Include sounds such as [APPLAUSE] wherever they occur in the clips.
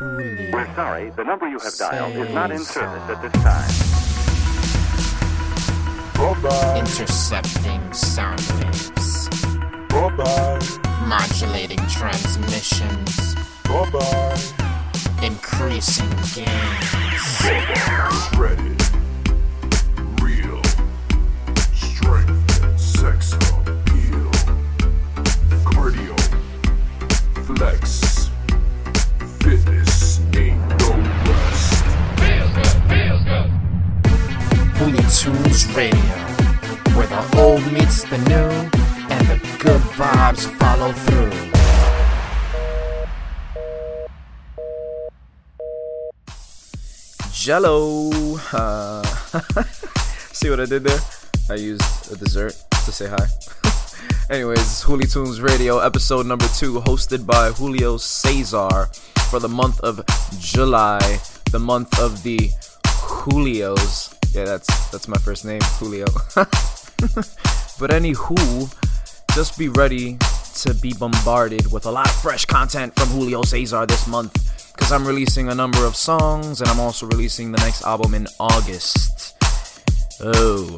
Julio. We're sorry, the number you have dialed is not in service at uh, this time. Intercepting sound waves. Modulating transmissions. Increasing gains. Ready. Real. Strength and sex appeal. Cardio. Flex. Holy Tunes Radio, where the old meets the new and the good vibes follow through. Jello. Uh, [LAUGHS] see what I did there? I used a dessert to say hi. [LAUGHS] Anyways, Huli Tunes Radio, episode number two, hosted by Julio Cesar for the month of July, the month of the Julios. Yeah, that's that's my first name, Julio. [LAUGHS] but anywho, just be ready to be bombarded with a lot of fresh content from Julio Cesar this month because I'm releasing a number of songs and I'm also releasing the next album in August. Oh,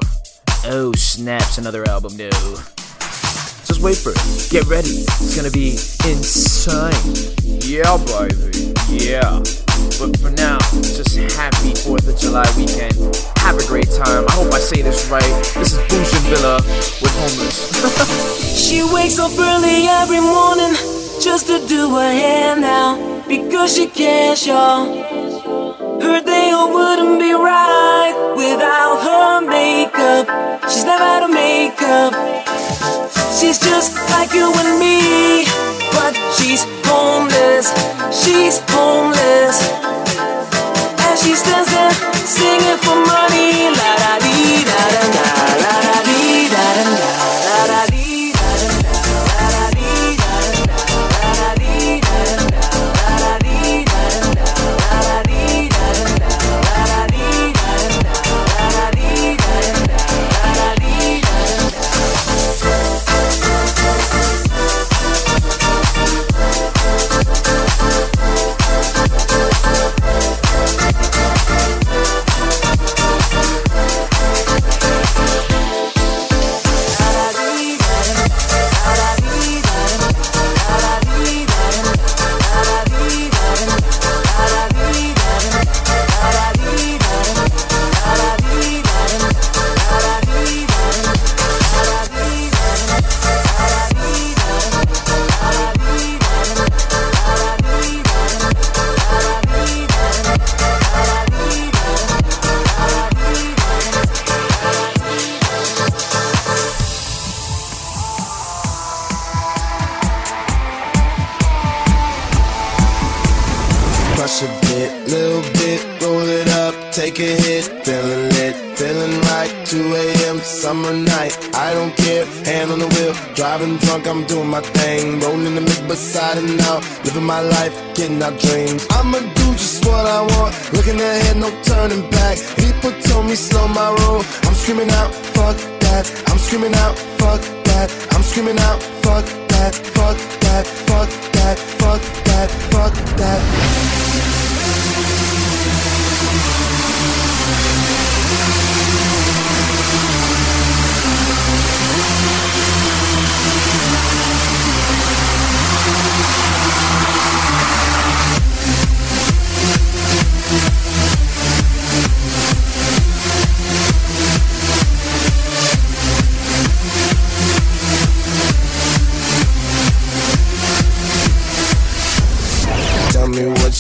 oh, snaps, another album, no. Just wait for it. Get ready. It's gonna be insane. Yeah, baby. Yeah. But for now, just happy 4th of July weekend. Have a great time. I hope I say this right. This is Boujin Villa with Homeless. [LAUGHS] She wakes up early every morning just to do her hair now because she cares, y'all. Her day wouldn't be right without her makeup. She's never had a makeup. She's just like you and me, but she's homeless. She's homeless. And she stands there singing for money. Living my life, getting out dreams. I'ma do just what I want, looking ahead, no turning back. People told me slow my roll, I'm screaming out, fuck that, I'm screaming out, fuck that, I'm screaming out, fuck that, fuck that, fuck that, fuck that, fuck that. Tell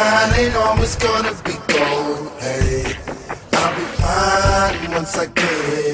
Shine ain't always gonna be gold. Hey, I'll be fine once I get it.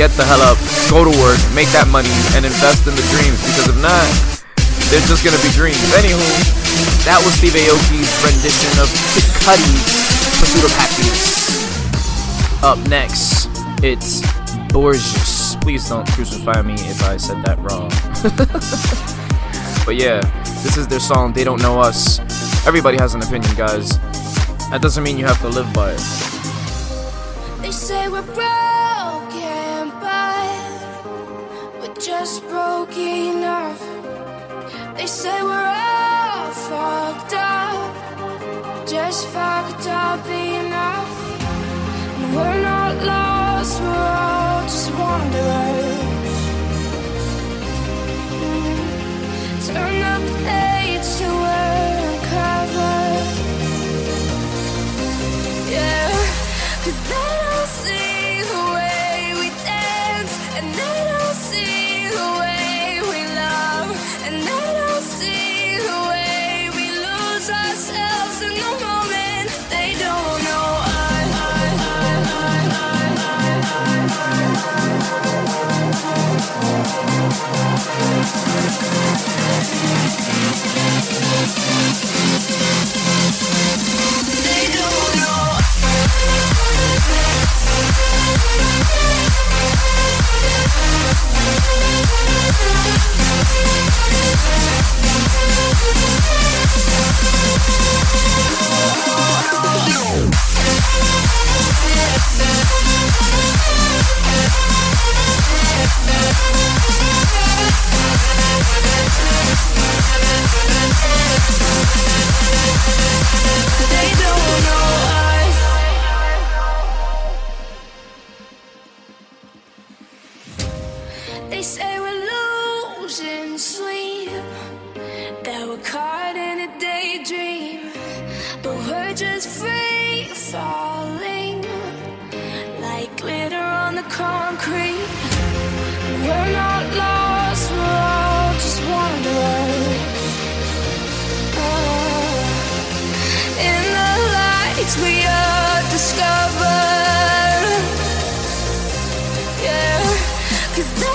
Get the hell up, go to work, make that money, and invest in the dreams. Because if not, they're just gonna be dreams. Anywho, that was Steve Aoki's rendition of Kid Cudi's Pursuit of Happiness. Up next, it's Borgeous. Please don't crucify me if I said that wrong. [LAUGHS] but yeah, this is their song, They Don't Know Us. Everybody has an opinion, guys. That doesn't mean you have to live by it. They say we're broken, lost, we're all just. Turn us. They don't know. 'Cause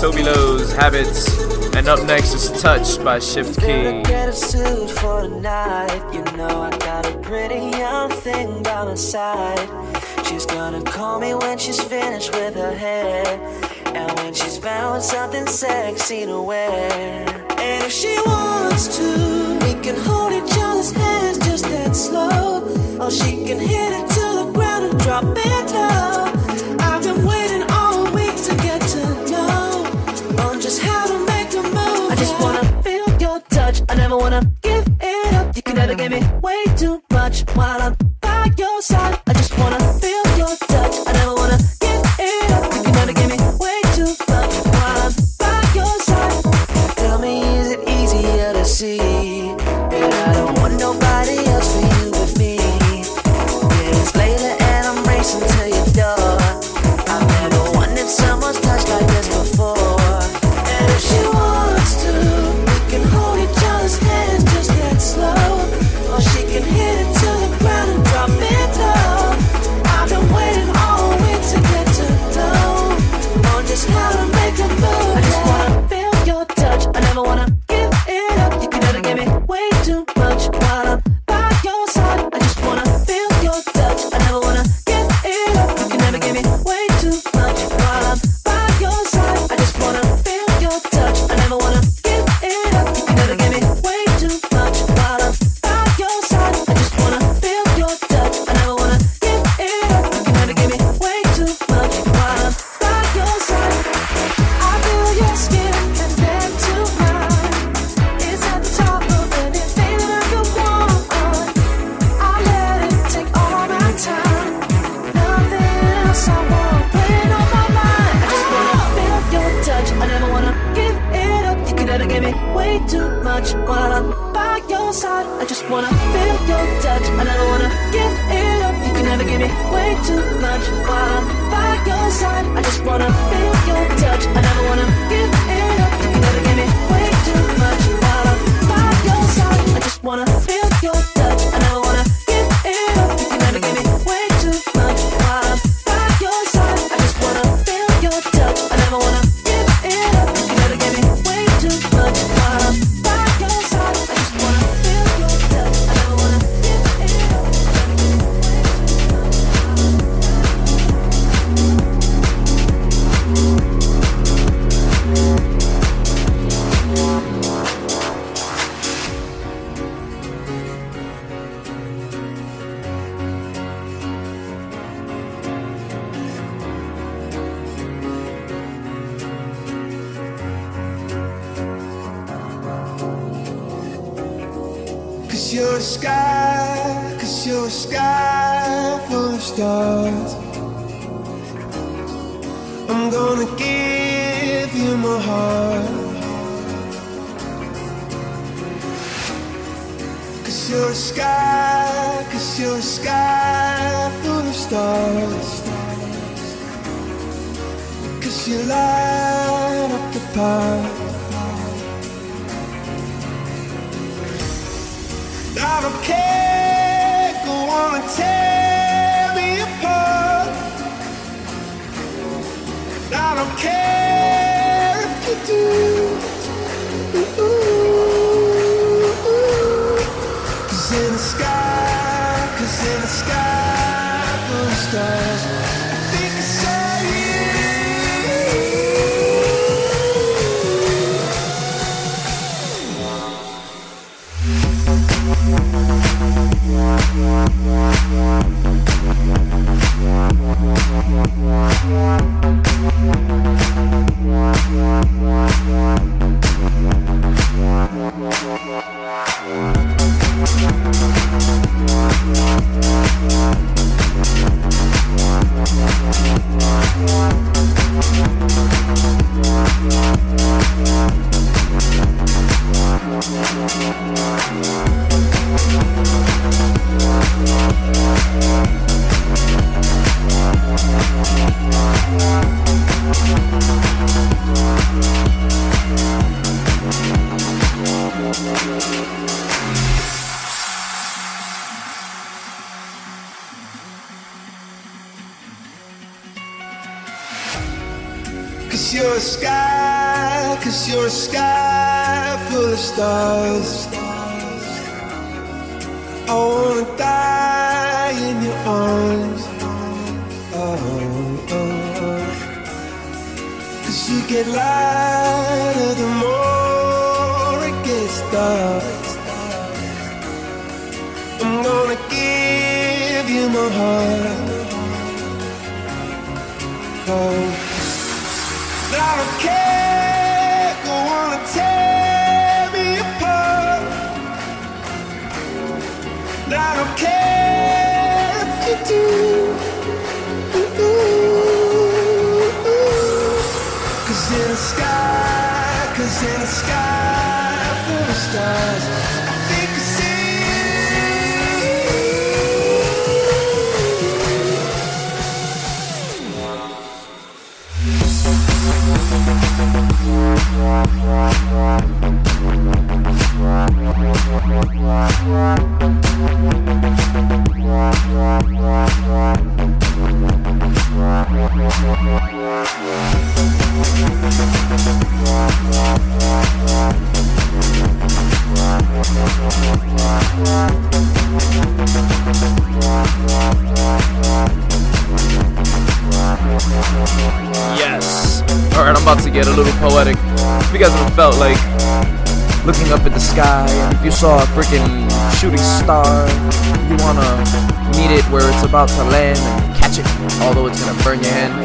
Tove Lo's Habits, and up next is Touch by Shift K3Y. Get a suit for. You know I got a pretty young thing by my side. She's gonna call me when she's finished with her hair, and when she's found something sexy to wear. And if she wants to, we can hold each other's hands just that slow, or she can hit it. never wanna give it up. You can never give me way too much while I'm by your side. inside. I just wanna feel your touch. I never wanna give it up. You can never give me way too much while I'm by your side. I just wanna feel your touch. I never wanna give full saw a freaking shooting star, you wanna meet it where it's about to land and catch it, although it's gonna burn your hand. [LAUGHS]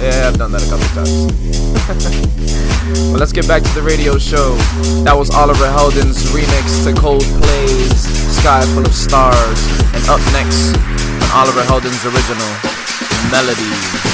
yeah, I've done that a couple times. [LAUGHS] but let's get back to the radio show. That was Oliver Heldens' remix to Coldplay's Sky Full of Stars. And up next, an Oliver Heldens original, Melody.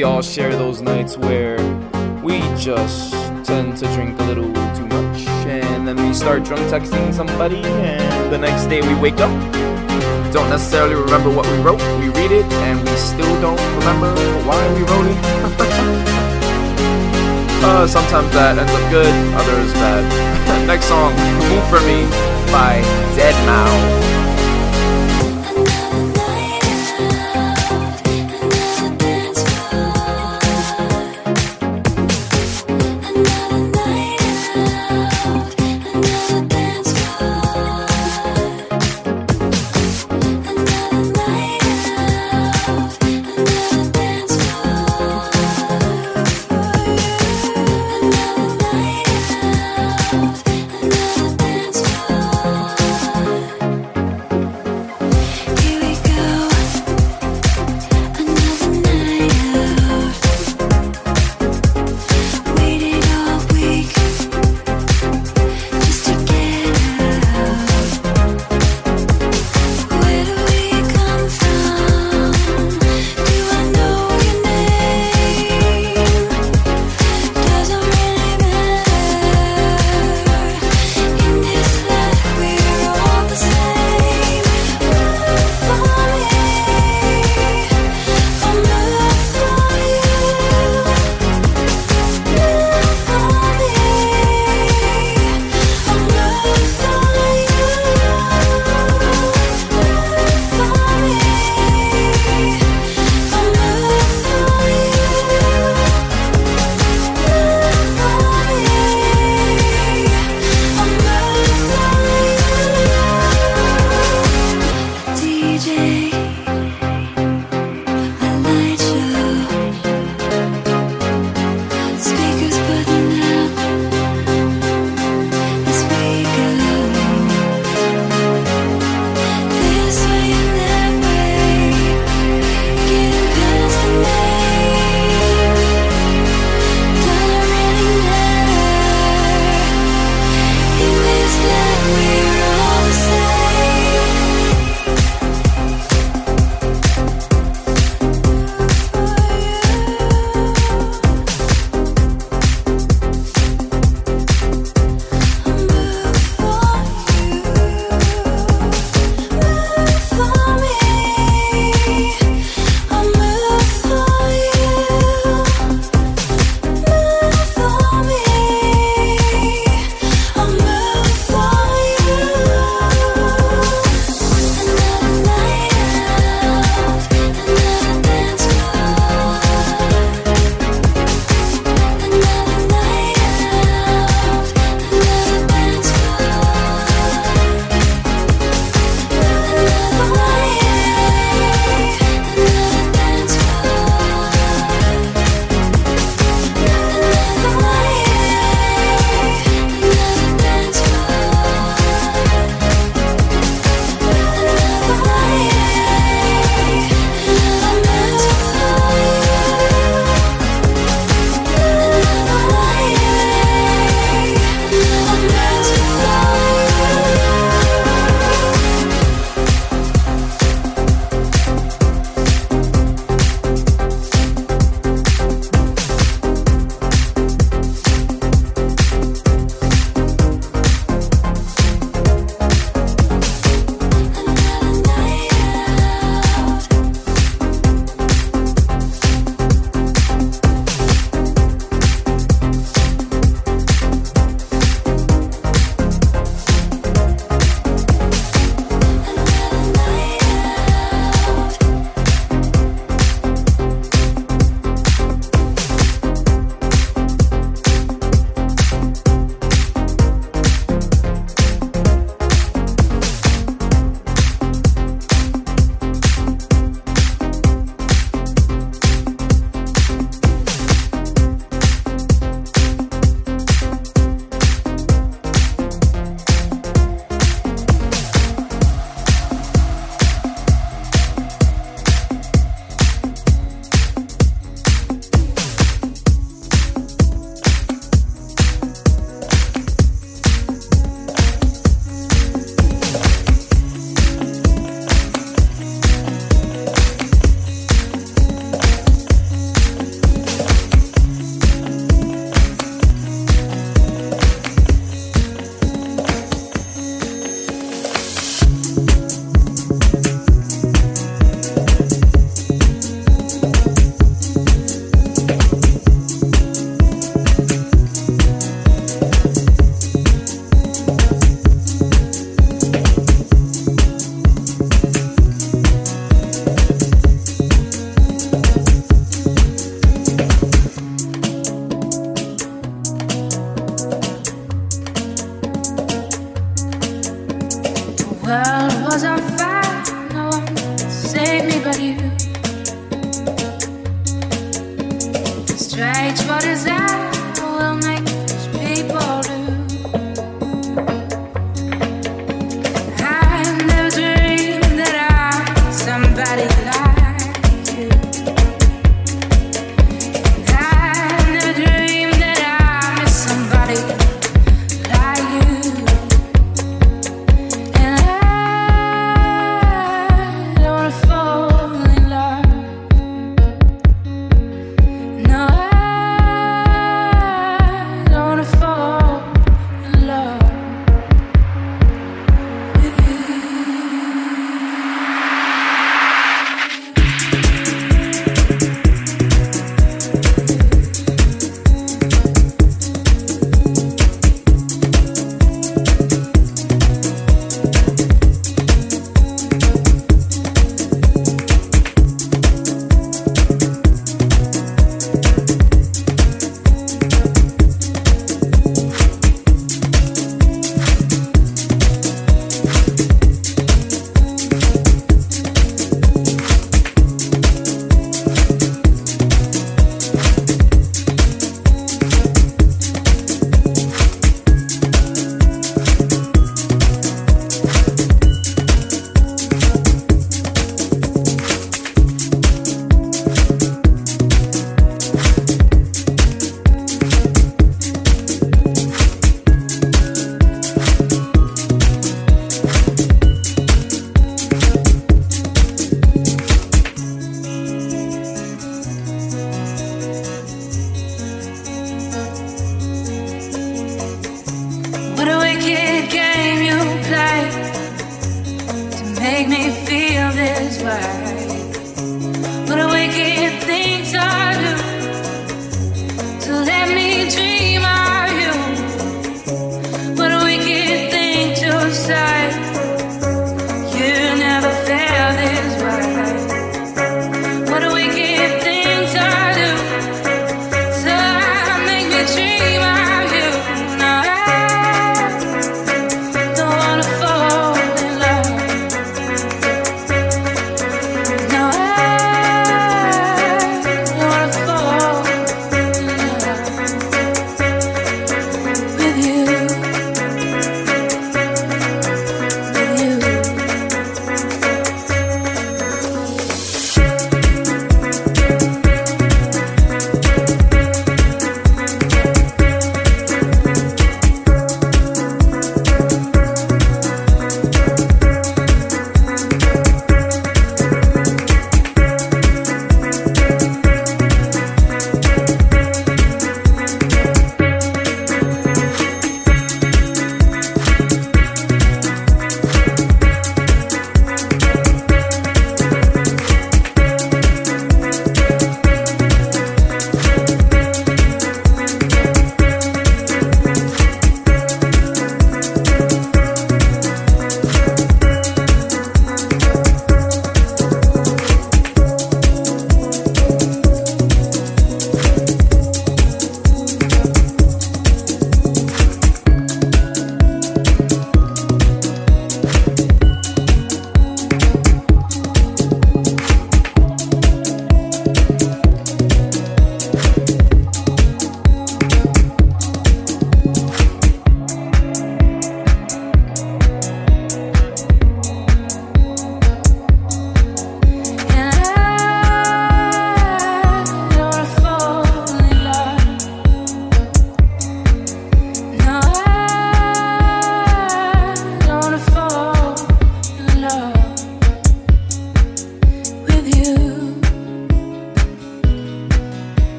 We all share those nights where we just tend to drink a little too much and then we start drunk texting somebody, and the next day we wake up, don't necessarily remember what we wrote, we read it, and we still don't remember why we wrote it. [LAUGHS] uh, sometimes that ends up good, others bad. [LAUGHS] next song, Move For Me by deadmau5. world was on fire. No one could save me but you.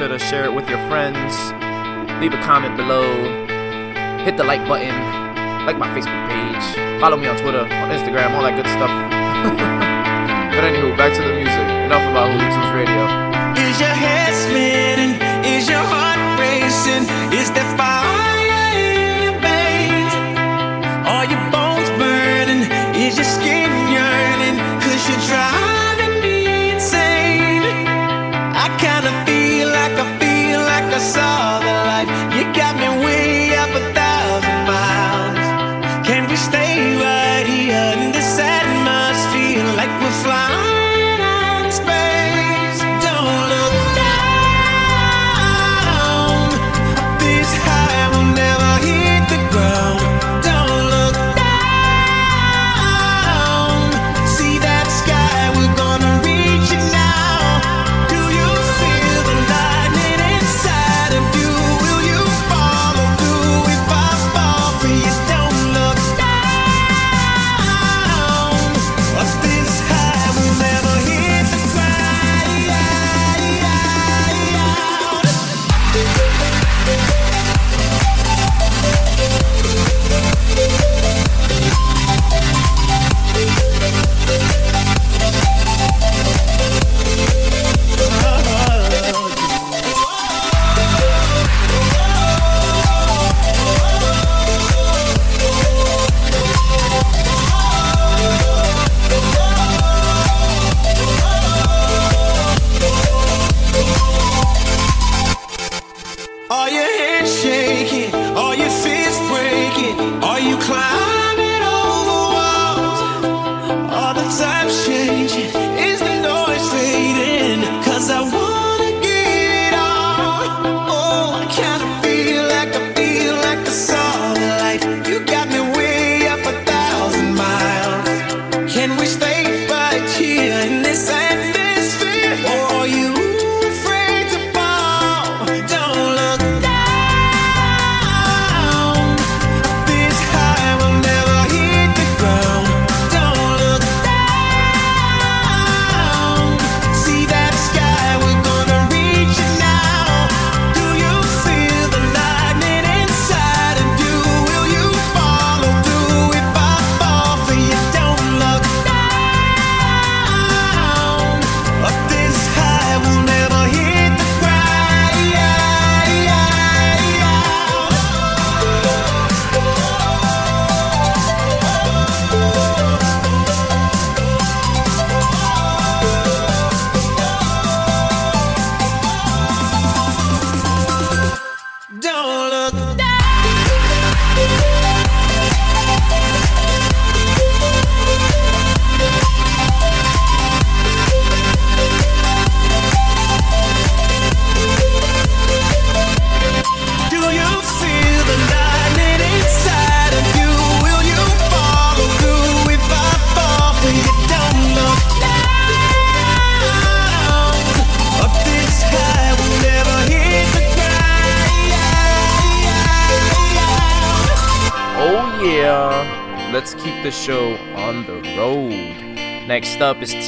sure to share it with your friends. Leave a comment below. Hit the like button. Like my Facebook page. Follow me on Twitter, on Instagram, all that good stuff. [LAUGHS] but anywho, back to the music. Enough about Hulu Radio. Is your head spinning? Is your heart racing? Is the fire in your veins? Are your bones burning? Is your skin yearning? Cause you're dry.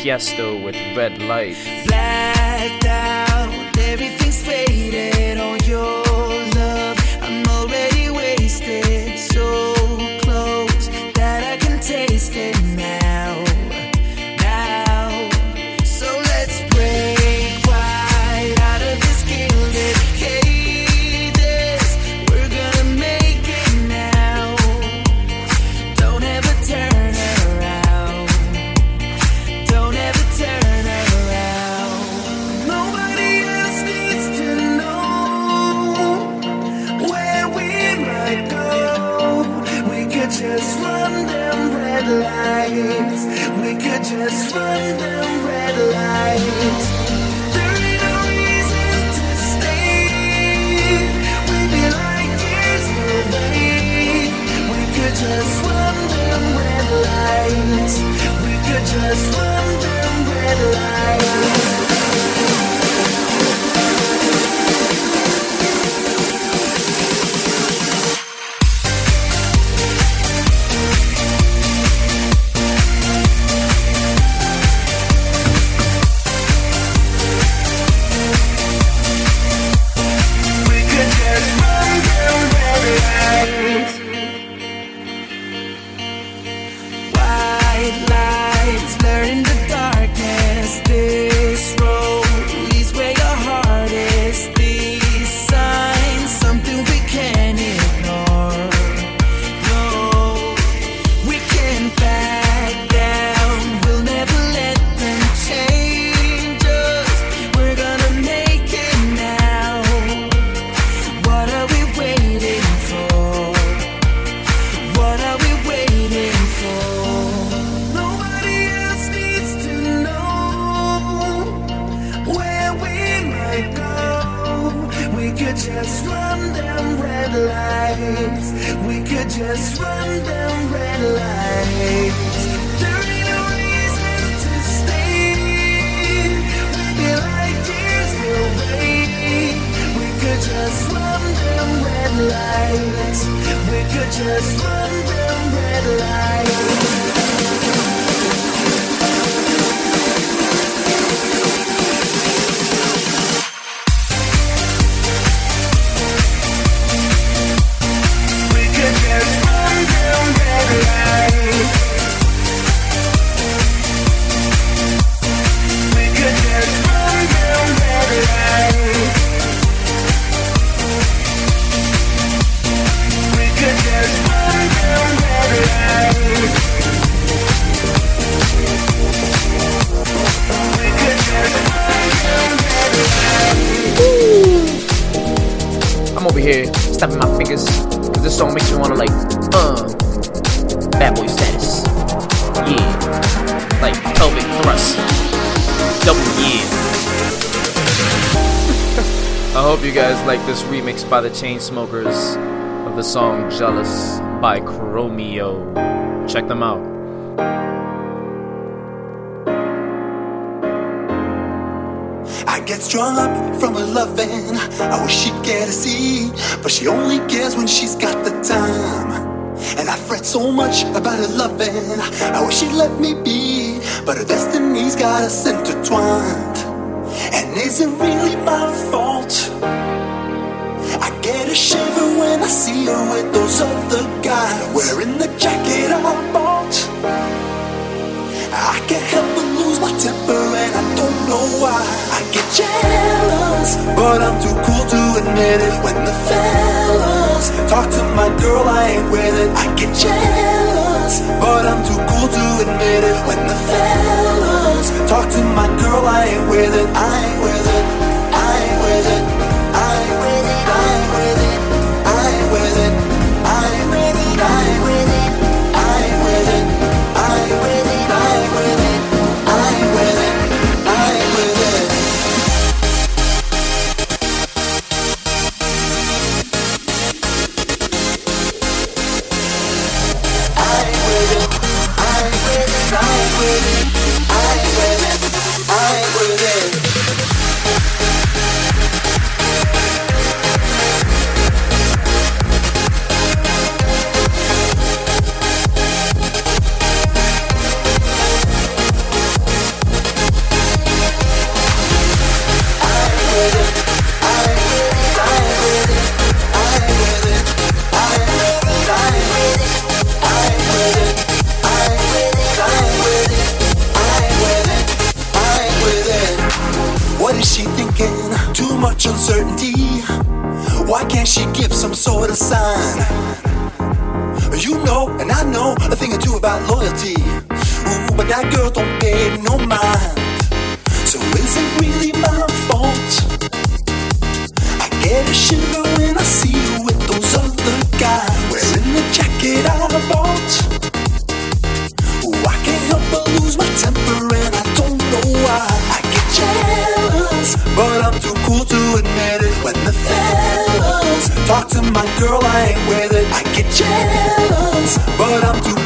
Tiesto with Red Light. Just run them red lights. There ain't no reason to stay. Like. We could just run them red lights. We could just run red lights. Hope you guys like this remix by the Chainsmokers of the song Jealous by Chromeo. Check them out. I get strung up from her loving. I wish she'd get to see, but she only cares when she's got the time. And I fret so much about her loving. I wish she'd let me be, but her destiny's got us intertwined. And is it really my fault? A shiver when I see her with those other guys wearing the jacket I bought. I can't help but lose my temper and I don't know why. I get jealous, but I'm too cool to admit it. When the fellas talk to my girl, I ain't with it. I get jealous, but I'm too cool to admit it. When the fellas talk to my girl, I ain't with it. I ain't with it. I ain't with it. My girl, I ain't with it. I get jealous, but I'm too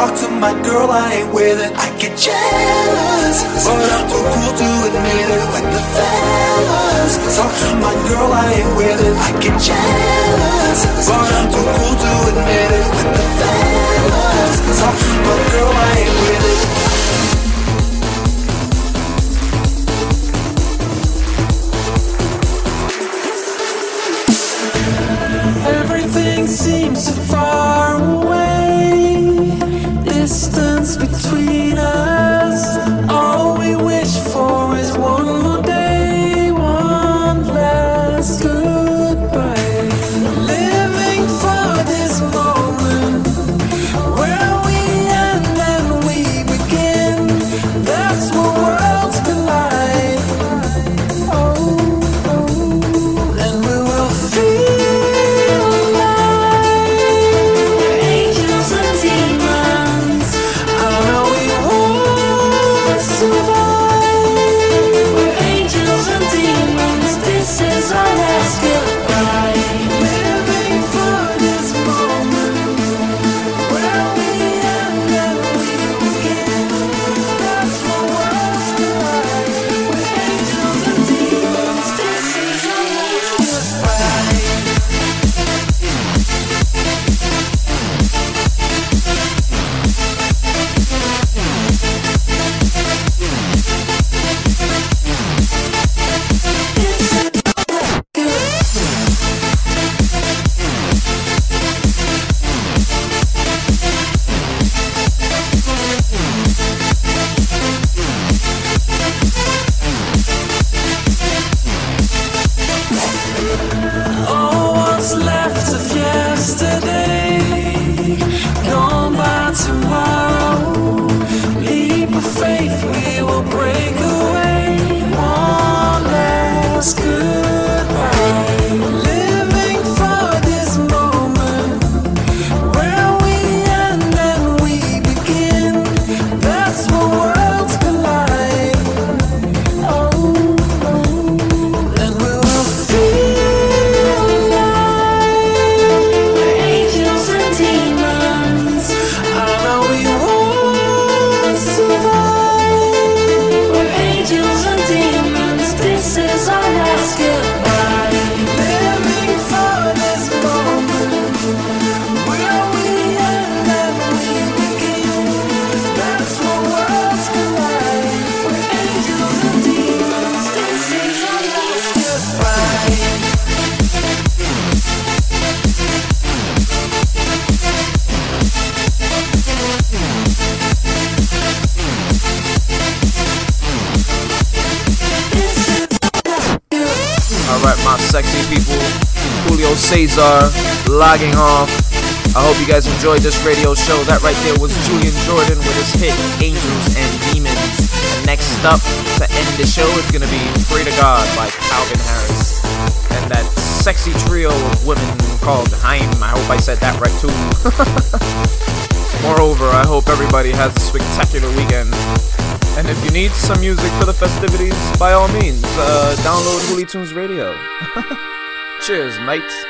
talk to my girl, I ain't with it. I get jealous, but I'm too cool to admit it. When the fellas talk to my girl, I ain't with it. I get jealous, but I'm too cool are logging off. I hope you guys enjoyed this radio show. That right there was Julian Jordan with his hit Angels and Demons. And next up to end the show is going to be Pray to God by Calvin Harris. And that sexy trio of women called Haim. I hope I said that right too. [LAUGHS] Moreover, I hope everybody has a spectacular weekend. And if you need some music for the festivities, by all means, uh, download Hooli Tunes Radio. [LAUGHS] Cheers, mates.